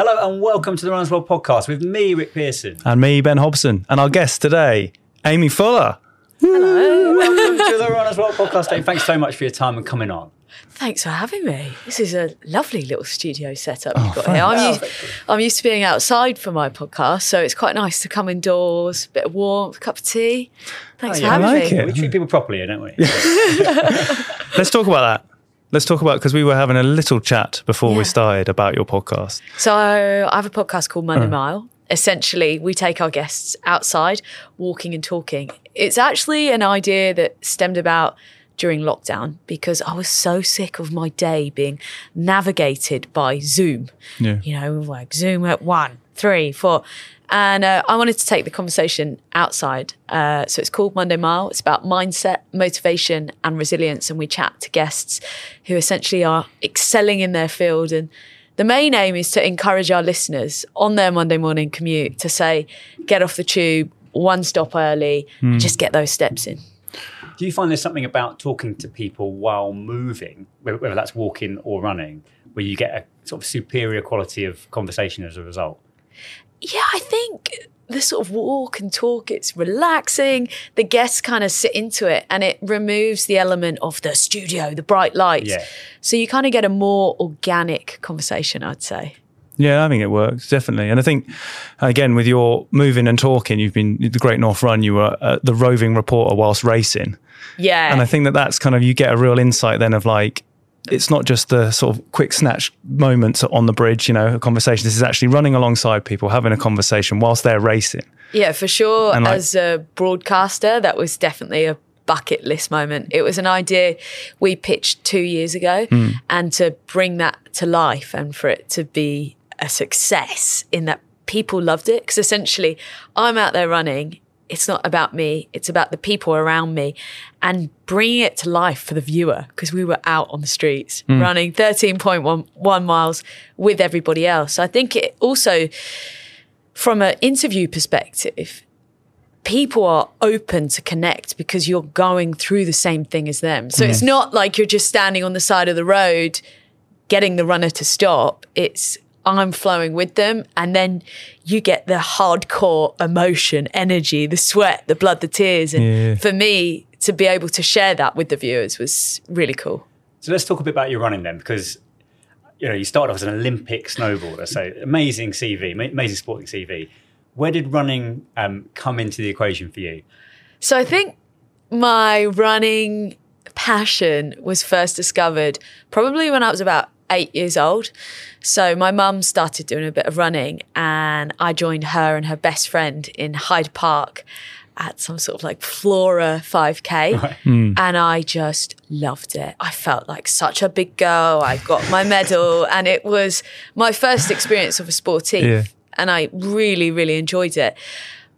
Hello and welcome to the Runners World podcast with me, Rick Pearson. And me, Ben Hobson. And our guest today, Aimee Fuller. Hello. welcome to the Runners World podcast. Dave. Thanks so much for your time and coming on. Thanks for having me. This is a lovely little studio setup Oh, you've got here. I'm used, I'm used to being outside for my podcast, so it's quite nice to come indoors, a bit of warmth, a cup of tea. Thanks Oh, for yeah. I having like me. it. We treat people properly, don't we? Let's talk about that. Let's talk about, because we were having a little chat before we started about your podcast. So I have a podcast called Monday uh. Mile. Essentially, we take our guests outside, walking and talking. It's actually an idea that stemmed about during lockdown because I was so sick of my day being navigated by Zoom. Yeah. You know, like Zoom at one, three, four. And uh, I wanted to take the conversation outside. Uh, so it's called Monday Mile. It's about mindset, motivation, and resilience. And we chat to guests who essentially are excelling in their field. And the main aim is to encourage our listeners on their Monday morning commute to say, get off the tube, one stop early, and just get those steps in. Do you find there's something about talking to people while moving, whether whether that's walking or running, where you get a sort of superior quality of conversation as a result? Yeah, I think the sort of walk and talk, it's relaxing. The guests kind of sit into it and it removes the element of the studio, the bright lights. Yeah. So you kind of get a more organic conversation, I'd say. Yeah, I think it works definitely, and I think again with your moving and talking, you've been the Great North Run. You were uh, the roving reporter whilst racing, Yeah. and I think that that's kind of you get a real insight then of like it's not just the sort of quick snatch moments on the bridge, you know, a conversation. This is actually running alongside people, having a conversation whilst they're racing. Yeah, for sure. And, like- As a broadcaster, that was definitely a bucket list moment. It was an idea we pitched two years ago, Hmm. and to bring that to life and for it to be a success in that people loved it. Because essentially, I'm out there running. It's not about me, it's about the people around me and bringing it to life for the viewer because we were out on the streets hmm. running 13.1 miles with everybody else. So I think it also, from an interview perspective, people are open to connect because you're going through the same thing as them. So it's hmm. not like you're just standing on the side of the road getting the runner to stop. It's I'm flowing with them and then you get the hardcore emotion, energy, the sweat, the blood, the tears and Yeah. for me to be able to share that with the viewers was really cool. So let's talk a bit about your running then, because you know you started off as an Olympic snowboarder, so amazing CV, amazing sporting CV. Where did running um, come into the equation for you? So I think my running passion was first discovered probably when I was about eight years old. So my mum started doing a bit of running and I joined her and her best friend in Hyde Park at some sort of like Flora 5K. And I just loved it. I felt like such a big girl. I got my medal and it was my first experience of a sportive. Yeah. And I really, really enjoyed it.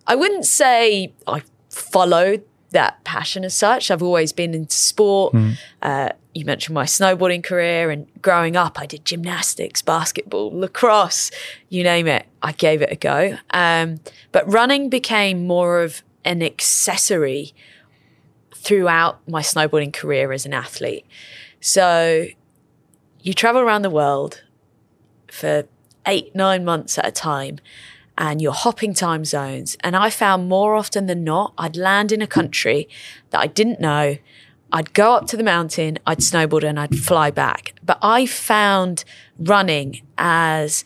I wouldn't say I followed that passion as such. I've always been into sport. Uh, you mentioned my snowboarding career, and growing up, I did gymnastics, basketball, lacrosse, you name it. I gave it a go. Um, but running became more of an accessory throughout my snowboarding career as an athlete. So you travel around the world for eight, nine months at a time and you're hopping time zones. And I found more often than not, I'd land in a country that I didn't know. I'd go up to the mountain, I'd snowboard, and I'd fly back. But I found running as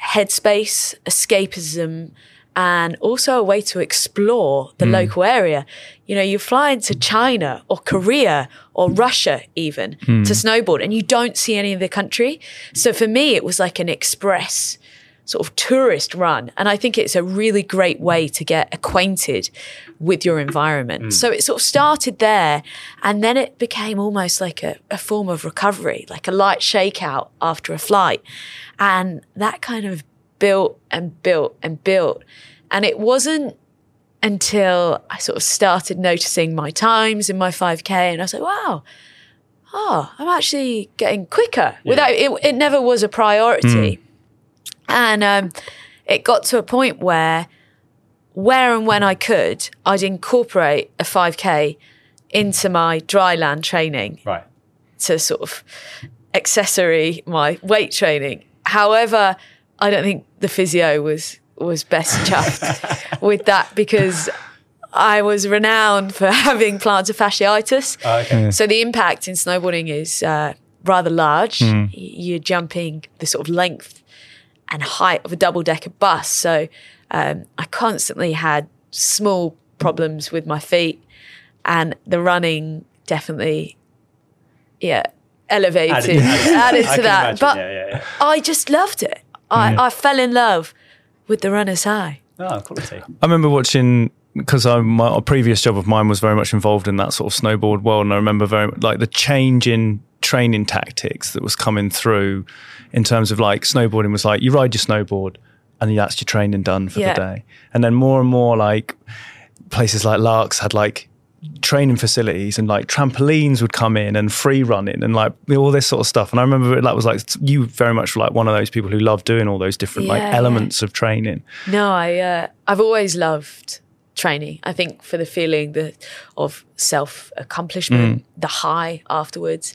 headspace, escapism, and also a way to explore the hmm. local area. You know, you're flying to China or Korea or Russia even hmm. to snowboard and you don't see any of the country. So for me, it was like an express sort of tourist run. And I think it's a really great way to get acquainted with your environment. Mm. So it sort of started there and then it became almost like a, a form of recovery, like a light shakeout after a flight. And that kind of built and built and built. And it wasn't until I sort of started noticing my times in my 5K and I was like, wow, oh, I'm actually getting quicker without it, it never was a priority. Mm. And um, it got to a point where, where and when I could, I'd incorporate a 5K into my dry land training Right. to sort of accessory my weight training. However, I don't think the physio was was best chuffed with that because I was renowned for having plantar fasciitis. Oh, okay. So the impact in snowboarding is uh, rather large. Y- You're jumping the sort of length and height of a double decker bus. So um, I constantly had small problems with my feet, and the running definitely, yeah, elevated, Added- added, added- to can that. imagine, But yeah, yeah, yeah. I just loved it. I, I fell in love with the runner's high. Oh, quality. I remember watching because my a previous job of mine was very much involved in that sort of snowboard world, and I remember very like the change in training tactics that was coming through in terms of like snowboarding was like you ride your snowboard and that's your training done for Yeah. the day, and then more and more like places like Laax had like training facilities and like trampolines would come in and free running and like all this sort of stuff. And I remember that was like you very much were like one of those people who loved doing all those different like Yeah, yeah. elements of training. No, I uh, I've always loved training. I think for the feeling that of self accomplishment, the high afterwards.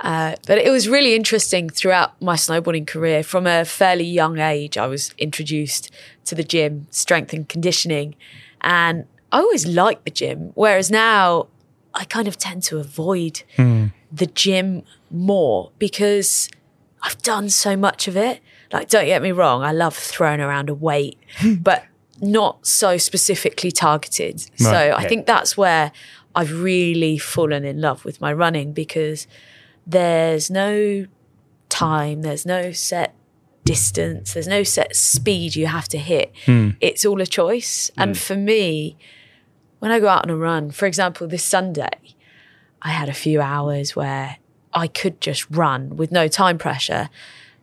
Uh, but it was really interesting throughout my snowboarding career. From a fairly young age, I was introduced to the gym, strength and conditioning, and I always liked the gym. Whereas now, I kind of tend to avoid the gym more because I've done so much of it. Like, don't get me wrong, I love throwing around a weight, but not so specifically targeted. So I think that's where I've really fallen in love with my running because there's no time, there's no set distance, there's no set speed you have to hit. Hmm. It's all a choice. And hmm. for me, when I go out on a run, for example, this Sunday, I had a few hours where I could just run with no time pressure.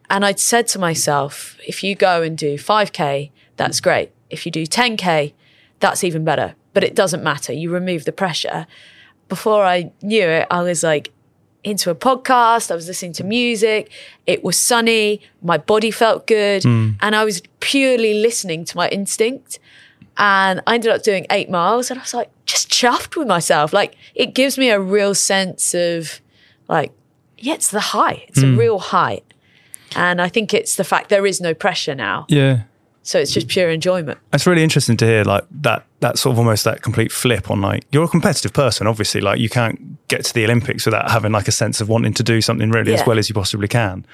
And I'd said to myself, if you go and do 5K, that's great. If you do 10K, that's even better. But it doesn't matter. You remove the pressure. Before I knew it, I was like into a podcast. I was listening to music. It was sunny. My body felt good. Hmm. And I was purely listening to my instinct. And I ended up doing eight miles and I was like, just chuffed with myself. Like, it gives me a real sense of, like, yeah, it's the high. It's a hmm. real high. And I think it's the fact there is no pressure now. Yeah. So it's just pure enjoyment. It's really interesting to hear like that that sort of almost that complete flip on like you're a competitive person obviously like you can't get to the Olympics without having like a sense of wanting to do something really as well as you possibly can.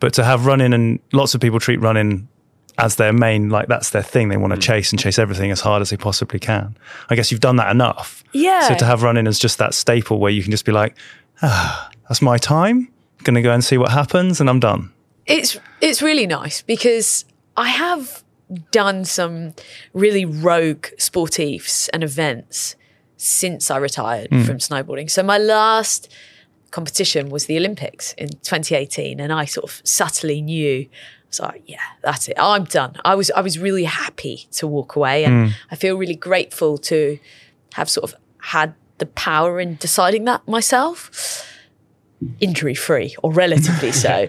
But to have running and lots of people treat running as their main like that's their thing. They want to chase and chase everything as hard as they possibly can. I guess you've done that enough. Yeah. so to have running as just that staple where you can just be like ah that's my time. Gonna go and see what happens and I'm done. It's it's really nice because I have done some really rogue sportifs and events since I retired hmm. from snowboarding. So my last competition was the Olympics in 2018, and I sort of subtly knew. I was like, yeah, that's it. I'm done. I was I was really happy to walk away, and hmm. I feel really grateful to have sort of had the power in deciding that myself, injury free or relatively so.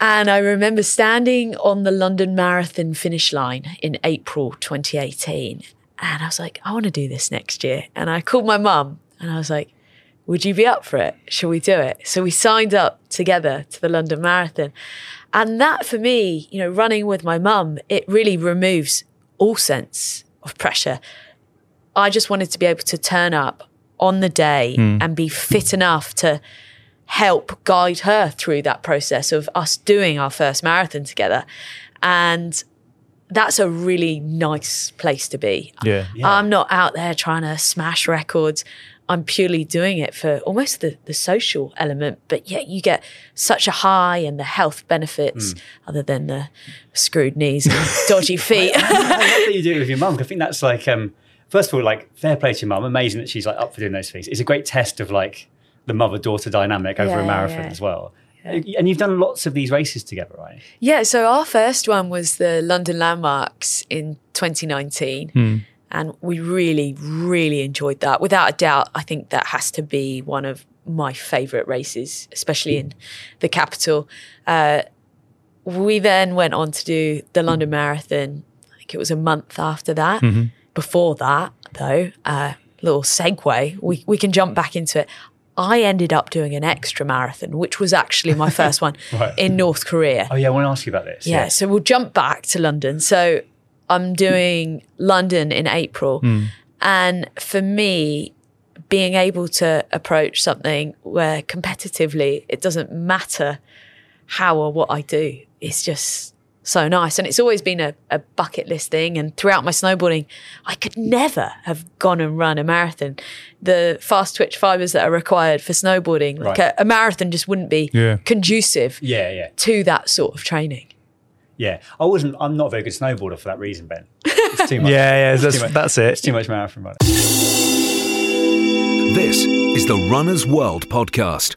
And I remember standing on the London Marathon finish line in April 2018. And I was like, I want to do this next year. And I called my mum and I was like, Would you be up for it? Shall we do it? So we signed up together to the London Marathon. And that for me, you know, running with my mum, it really removes all sense of pressure. I just wanted to be able to turn up on the day hmm. and be fit enough to help guide her through that process of us doing our first marathon together. And that's a really nice place to be. Yeah. I'm not out there trying to smash records. I'm purely doing it for almost the, the social element, but yet you get such a high and the health benefits, other than the screwed knees and dodgy feet. I love that you do it with your mum. 'cause I think that's like, um, first of all, like fair play to your mum. Amazing that she's like up for doing those things. It's a great test of like the mother daughter dynamic over Yeah, a marathon yeah. as well. And you've done lots of these races together, right? Yeah, so our first one was the London Landmarks in 2019. And we really, really enjoyed that. Without a doubt, I think that has to be one of my favourite races, especially in the capital. Uh, we then went on to do the London Marathon. I think it was a month after that. Before that, though, uh, little segue, we, we can jump back into it. I ended up doing an extra marathon, which was actually my first one Right. in North Korea. Oh yeah, I want to ask you about this. Yeah, so we'll jump back to London. So I'm doing London in April. Hmm. And for me, being able to approach something where competitively it doesn't matter how or what I do, it's just so nice. And it's always been a, a bucket list thing. And throughout my snowboarding, I could never have gone and run a marathon. The fast twitch fibers that are required for snowboarding, like Right. a, a marathon just wouldn't be Yeah. conducive Yeah, yeah, to that sort of training. yeah. I wasn't. I'm not a very good snowboarder for that reason, Ben. It's too much. Yeah, yeah, It's that's, too much- that's It's it. too much marathon running. This is the Runner's World podcast.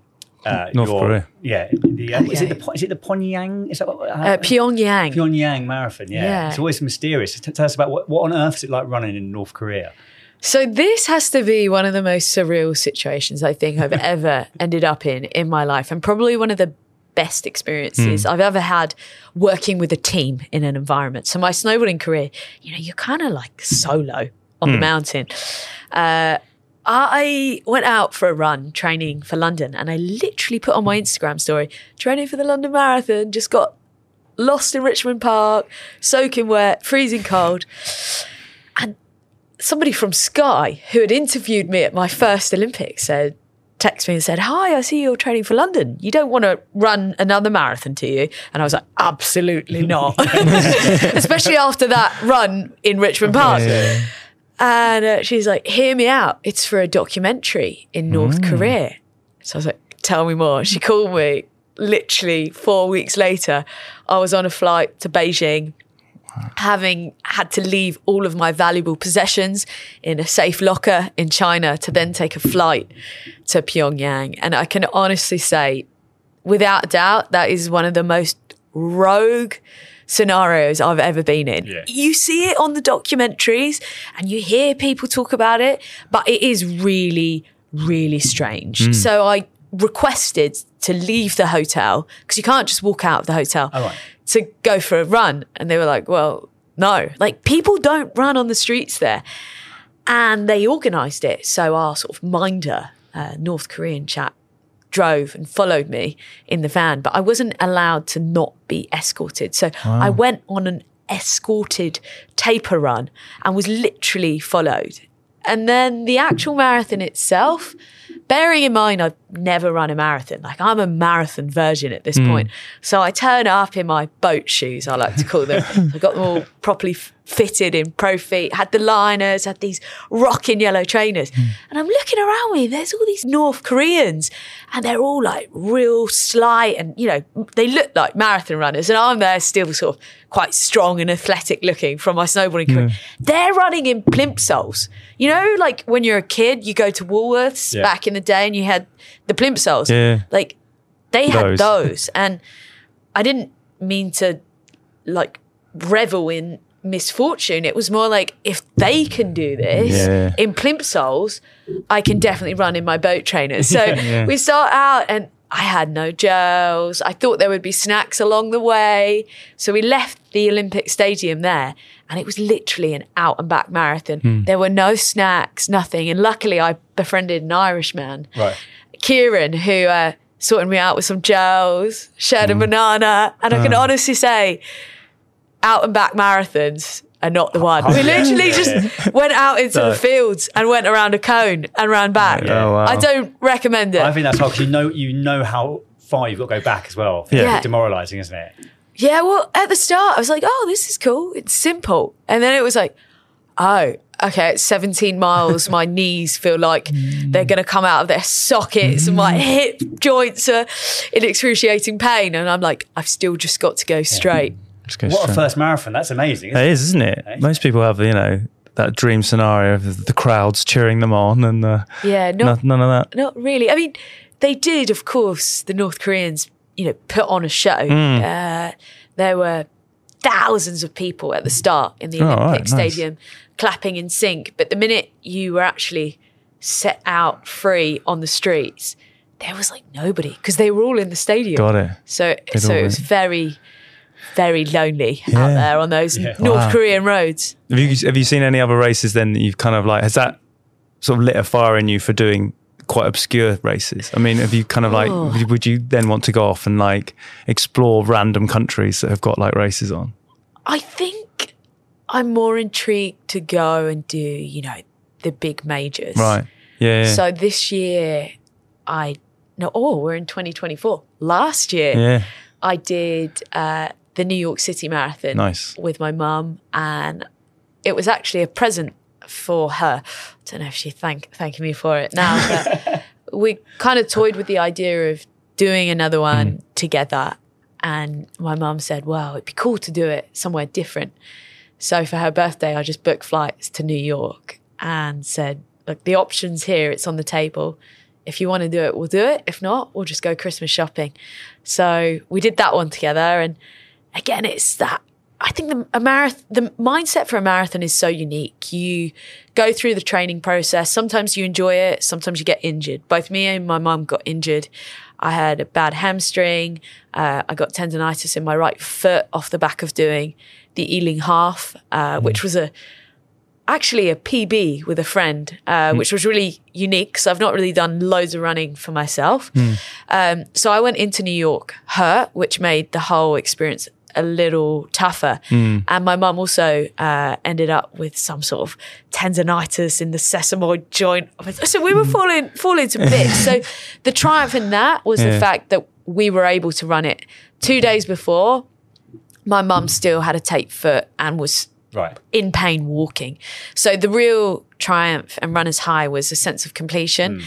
uh, North your, Korea. Yeah, the, uh, is it the Po- is it the Pyongyang? Is that what, Uh, Pyongyang. Pyongyang marathon? Yeah. Yeah. it's always mysterious. T- tell us about what, what on earth is it like running in North Korea? So this has to be one of the most surreal situations I think I've ever ended up in in my life, and probably one of the best experiences I've ever had working with a team in an environment. So my snowboarding career, you know, you're kind of like solo on the mountain. Uh, I went out for a run training for London, and I literally put on my Instagram story training for the London Marathon. Just got lost in Richmond Park, soaking wet, freezing cold And somebody from Sky who had interviewed me at my first Olympics said, text me and said, Hi, I see you're training for London. You don't want to run another marathon, do you? And I was like, Absolutely not. Especially after that run in Richmond Park. And uh, she's like, Hear me out. It's for a documentary in North Korea. So I was like, Tell me more. She called me literally four weeks later. I was on a flight to Beijing having had to leave all of my valuable possessions in a safe locker in China to then take a flight to Pyongyang. And I can honestly say, without doubt, that is one of the most rogue scenarios I've ever been in. Yeah. You see it on the documentaries and you hear people talk about it, but it is really, really strange. So I requested to leave the hotel because you can't just walk out of the hotel Oh, right. to go for a run. And they were like, well, no, like people don't run on the streets there. And they organised it. So our sort of minder, uh, North Korean chap, drove and followed me in the van, but I wasn't allowed to not be escorted. So I went on an escorted taper run and was literally followed. And then the actual marathon itself, bearing in mind I've never run a marathon, like I'm a marathon version at this hmm. point. So I turn up in my boat shoes, I like to call them. I got them all properly f- fitted in Profeet, had the liners, had these rocking yellow trainers. Hmm. And I'm looking around me, there's all these North Koreans and they're all like real slight and, you know, they look like marathon runners. And I'm there still sort of quite strong and athletic looking from my snowboarding career. They're running in plimsolls. You know, like when you're a kid, you go to Woolworths Yeah. back in the day and you had the plimsolls. Yeah. Like they had Those. those. And I didn't mean to like revel in misfortune. It was more like if they can do this Yeah. in plimsolls, I can definitely run in my boat trainers. So Yeah. we start out and I had no gels. I thought there would be snacks along the way. So we left the Olympic Stadium there and it was literally an out and back marathon. Hmm. There were no snacks, nothing. And luckily I befriended an Irishman. Right. Kieran, who uh, sorted me out with some gels, shared Hmm. a banana, and I can Ah. honestly say, out and back marathons are not the oh, one. Oh, we literally just went out into the fields and went around a cone and ran back. Oh, wow. I don't recommend it. I think that's hard because you know you know how far you've got to go back as well. Yeah. It's demoralising, isn't it? Yeah, well, at the start, I was like, oh, this is cool. It's simple. And then it was like, oh, okay, it's 17 miles. My knees feel like they're going to come out of their sockets and my mm. hip joints are in excruciating pain. And I'm like, I've still just got to go straight. Just go What a first marathon! That's amazing. Isn't It it? is, isn't it? Most people have, you know, that dream scenario of the crowds cheering them on and uh, Yeah, no, not, none of that. not really. I mean, they did, of course, the North Koreans, you know, put on a show. Hmm. Uh, there were thousands of people at the start in the Oh, Olympic right, nice. Stadium clapping in sync. But the minute you were actually set out free on the streets, there was like nobody because they were all in the stadium. Got it. So, They'd so it was very, very lonely out there on those Yeah. North Wow. Korean roads. Have you have you seen any other races then that you've kind of like has that sort of lit a fire in you for doing quite obscure races? I mean, have you kind of like Oh. would- would you then want to go off and like explore random countries that have got like races on? I think I'm more intrigued to go and do, you know, the big majors. Right. Yeah. yeah. So this year, I no. Oh, we're in 2024. Last year, yeah. I did uh, the New York City Marathon Nice. with my mum, and it was actually a present for her. I don't know if she's thank, thanking me for it now, but we kind of toyed with the idea of doing another mm. one together. And my mum said, well, it'd be cool to do it somewhere different. So for her birthday, I just booked flights to New York and said, look, the options here, it's on the table. If you want to do it, we'll do it. If not, we'll just go Christmas shopping. So we did that one together. And again, it's that. I think the a marathon, the mindset for a marathon is so unique. You go through the training process. Sometimes you enjoy it. Sometimes you get injured. Both me and my mum got injured. I had a bad hamstring. Uh, I got tendonitis in my right foot off the back of doing the Ealing half, uh, which was a actually a PB with a friend, uh, which was really unique So I've not really done loads of running for myself. Um, so I went into New York hurt, which made the whole experience a little tougher. Hmm. And my mum also uh, ended up with some sort of tendonitis in the sesamoid joint. So we were hmm. falling falling to bits. so the triumph in that was the fact that we were able to run it two days before. My mum still had a tape foot and was Right. in pain walking. So the real triumph and runner's high was a sense of completion. Hmm.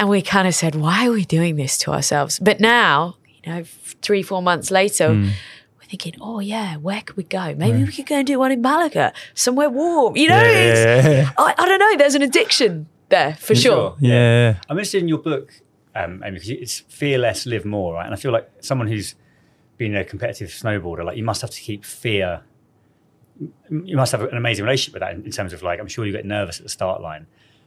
And we kind of said, why are we doing this to ourselves? But now, you know, three, four months later, we're thinking, oh, yeah, where could we go? Maybe we could go and do one in Malaga, somewhere warm. You know, Yeah, yeah, yeah. I, I don't know. There's an addiction there for sure. Yeah. I'm interested in your book, um, Aimee, because it's fear less, live more, right? And I feel like someone who's been a competitive snowboarder, like you must have to keep fear. You must have an amazing relationship with that in, in terms of like, I'm sure you get nervous at the start line.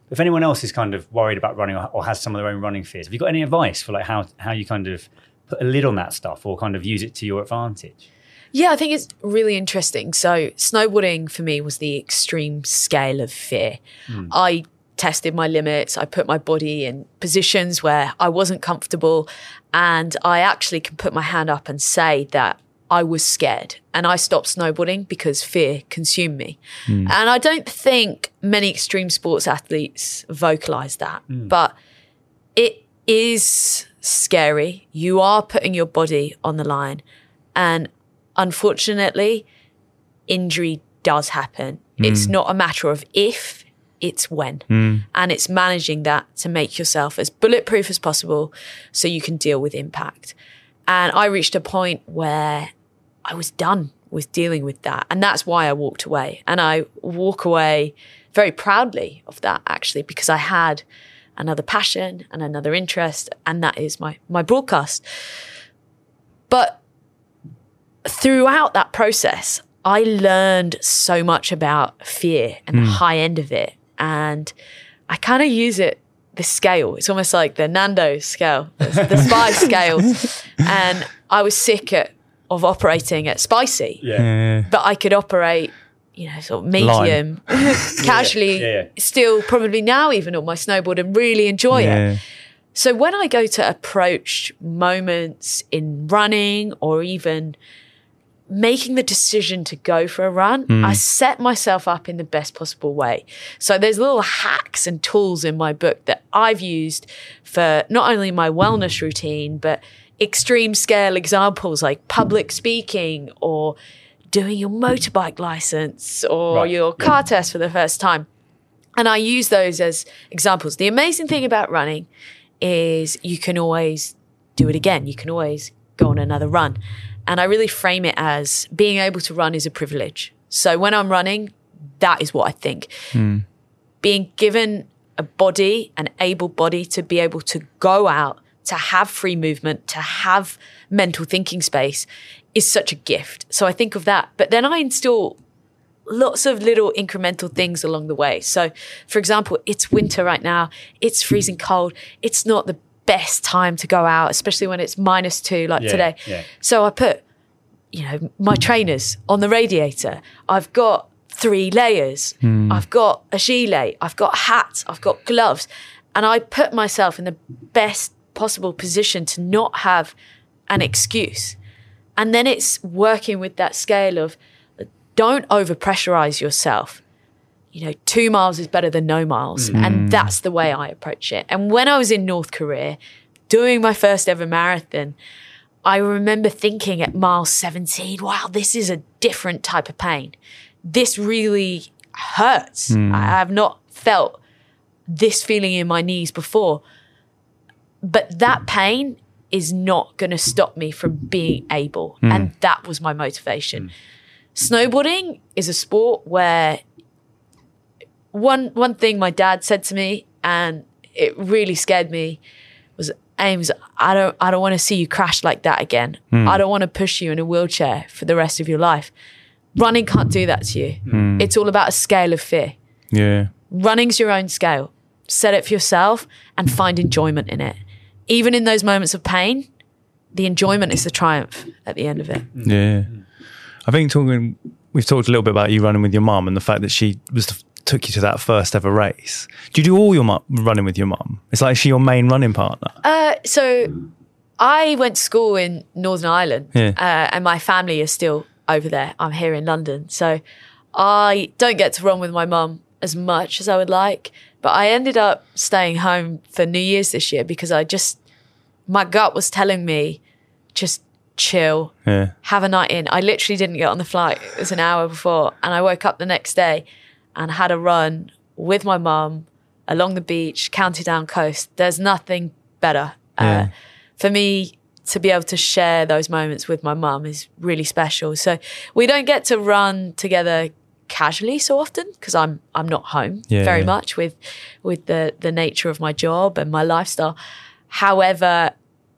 If anyone else is kind of worried about running or, or has some of their own running fears, have you got any advice for like how how you kind of put a lid on that stuff or kind of use it to your advantage? Yeah, I think it's really interesting. So, snowboarding for me was the extreme scale of fear. Hmm. I tested my limits. I put my body in positions where I wasn't comfortable. And I actually can put my hand up and say that I was scared and I stopped snowboarding because fear consumed me. Hmm. And I don't think many extreme sports athletes vocalize that, hmm. but it is scary. You are putting your body on the line. And unfortunately, injury does happen. It's hmm. not a matter of if, it's when. Hmm. And it's managing that to make yourself as bulletproof as possible so you can deal with impact. And I reached a point where I was done with dealing with that. And that's why I walked away. And I walk away very proudly of that actually, because I had another passion and another interest, and that is my my broadcast. But throughout that process, I learned so much about fear and the hmm. high end of it. And I kind of use it, the scale. It's almost like the Nando scale, the, the spice scale. And I was sick at, of operating at spicy, Yeah. but I could operate, you know, sort of medium, casually, Yeah, yeah. still probably now even on my snowboard and really enjoy it. So when I go to approach moments in running or even making the decision to go for a run, I hmm. set myself up in the best possible way. So there's little hacks and tools in my book that I've used for not only my wellness routine, but extreme scale examples like public speaking or doing your motorbike license or Right, your car test for the first time. And I use those as examples. The amazing thing about running is you can always do it again. You can always go on another run. And I really frame it as being able to run is a privilege. So when I'm running, that is what I think. Hmm. Being given a body, an able body to be able to go out, to have free movement, to have mental thinking space is such a gift. So I think of that. But then I instill lots of little incremental things along the way. So, for example, it's winter right now, it's freezing cold, it's not the best time to go out, especially when it's minus two like Yeah, today. yeah. So I put, you know, my trainers on the radiator. I've got three layers. Hmm. I've got a gilet. I've got hats. I've got gloves. And I put myself in the best possible position to not have an excuse. And then it's working with that scale of don't over pressurize yourself. You know, two miles is better than no miles. Mm. And that's the way I approach it. And when I was in North Korea doing my first ever marathon, I remember thinking at mile 17, wow, this is a different type of pain. This really hurts. Mm. I have not felt this feeling in my knees before. But that pain is not going to stop me from being able. Mm. And that was my motivation. Snowboarding is a sport where one one thing my dad said to me and it really scared me was Ames, I don't I don't want to see you crash like that again. Hmm. I don't want to push you in a wheelchair for the rest of your life. Running can't do that to you. Hmm. It's all about a scale of fear. Yeah. Running's your own scale. Set it for yourself and find enjoyment in it. Even in those moments of pain, the enjoyment is the triumph at the end of it. Yeah. I think talking, we've talked a little bit about you running with your mum and the fact that she was the, took you to that first ever race. Do you do all your mu- running with your mum? It's like she your main running partner. Uh, so I went to school in Northern Ireland, Yeah. uh, and my family is still over there. I'm here in London, so I don't get to run with my mum as much as I would like. But I ended up staying home for New Year's this year because I just my gut was telling me just chill, Yeah. have a night in. I literally didn't get on the flight. It was an hour before. And I woke up the next day and had a run with my mum along the beach, County Down coast. There's nothing better. Yeah. Uh, for me to be able to share those moments with my mum is really special. So we don't get to run together casually so often because I'm I'm not home Yeah, very yeah. much with with the the nature of my job and my lifestyle. However,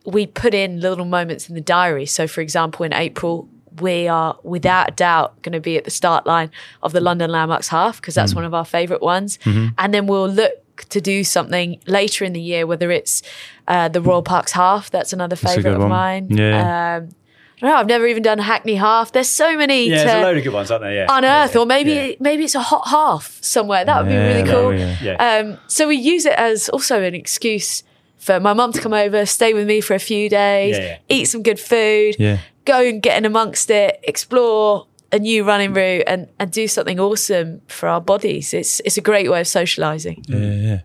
we put in little moments in the diary. So, for example, in April, we are without a doubt going to be at the start line of the London Landmarks Half because Mm. that's one of our favourite ones. Mm-hmm. And then we'll look to do something later in the year, whether it's uh, the Royal Parks Half, that's another favourite of mine. Yeah. Um, I don't know. I've never even done a Hackney half. There's so many Yeah, to there's a load of good ones, aren't there? Yeah. unearth, Yeah, or maybe yeah. maybe it's a hot half somewhere. That would Yeah, be really cool. be- yeah. Yeah. Um, so we use it as also an excuse for my mum to come over, stay with me for a few days, eat some good food, Yeah. Go and get in amongst it, explore a new running route, and and do something awesome for our bodies. It's it's a great way of socialising. Yeah, yeah.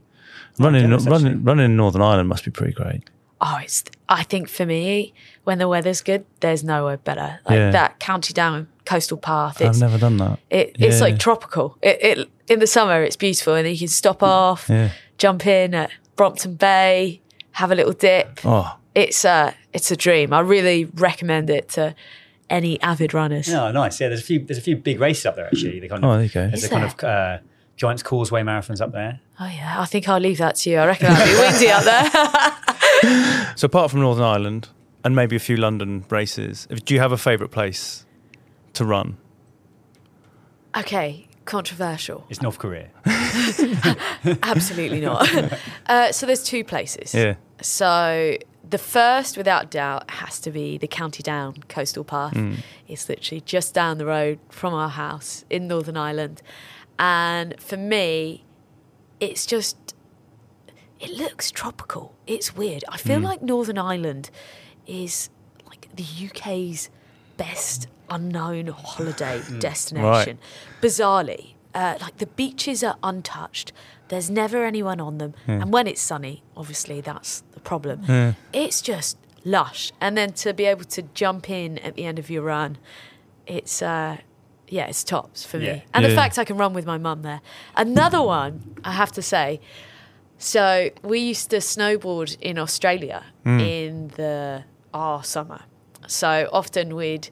Running, jealous, running, running in Northern Ireland must be pretty great. Oh, it's. I think for me, when the weather's good, there's nowhere better. Like Yeah. that County Down coastal path. I've never done that. it, it's Yeah. like tropical. It, it in the summer it's beautiful, and you can stop off, Yeah. jump in at Brompton Bay, have a little dip. Oh, It's a it's a dream. I really recommend it to any avid runners. Oh, nice. Yeah, there's a few. There's a few big races up there actually. They kind of, Oh, there you go. There's Is a kind of uh, Giants Causeway marathons up there. Oh yeah, I think I'll leave that to you. I reckon that'll be windy up there. so apart from Northern Ireland and maybe a few London races, do you have a favourite place to run? okay, controversial. It's North Korea. Absolutely not. uh, so there's two places. Yeah. So the first, without doubt, has to be the County Down coastal path. Mm. It's literally just down the road from our house in Northern Ireland. And for me, it's just, it looks tropical. It's weird. I feel mm. like Northern Ireland is like the UK's best unknown holiday mm. destination. Bizarrely, uh, like the beaches are untouched. There's never anyone on them, and when it's sunny, obviously that's problem. It's just lush, and then to be able to jump in at the end of your run, it's uh, yeah, it's tops for Yeah. me. And the fact I can run with my mum there. Another one, I have to say. So we used to snowboard in Australia in the our summer. So often we'd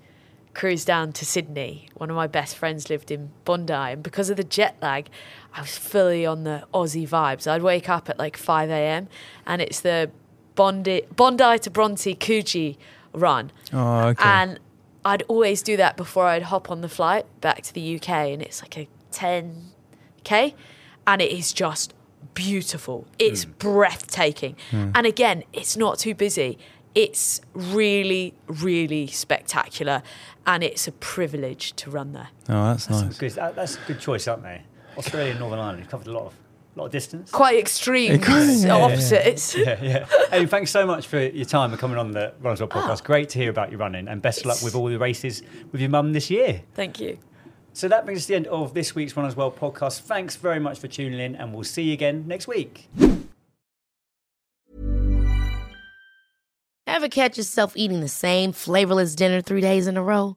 cruise down to Sydney. One of my best friends lived in Bondi, and because of the jet lag, I was fully on the Aussie vibes. I'd wake up at like five a.m. and it's the Bondi Bondi to Bronte Coogee run. Oh, okay. And I'd always do that before I'd hop on the flight back to the UK, and it's like a 10k, and it is just beautiful. It's hmm. breathtaking. Hmm. And again, it's not too busy. It's really, really spectacular, and it's a privilege to run there. oh, that's nice. Good. That, that's a good choice, aren't they? Australia and Northern Ireland. You've covered a lot of lot of distance. Quite extreme yeah, opposites. Yeah, yeah. Hey, thanks so much for your time and coming on the Runners World ah. podcast. Great to hear about your running, and best of luck with all the races with your mum this year. Thank you. So that brings us to the end of this week's Runners World podcast. Thanks very much for tuning in, and we'll see you again next week. Ever catch yourself eating the same flavorless dinner three days in a row?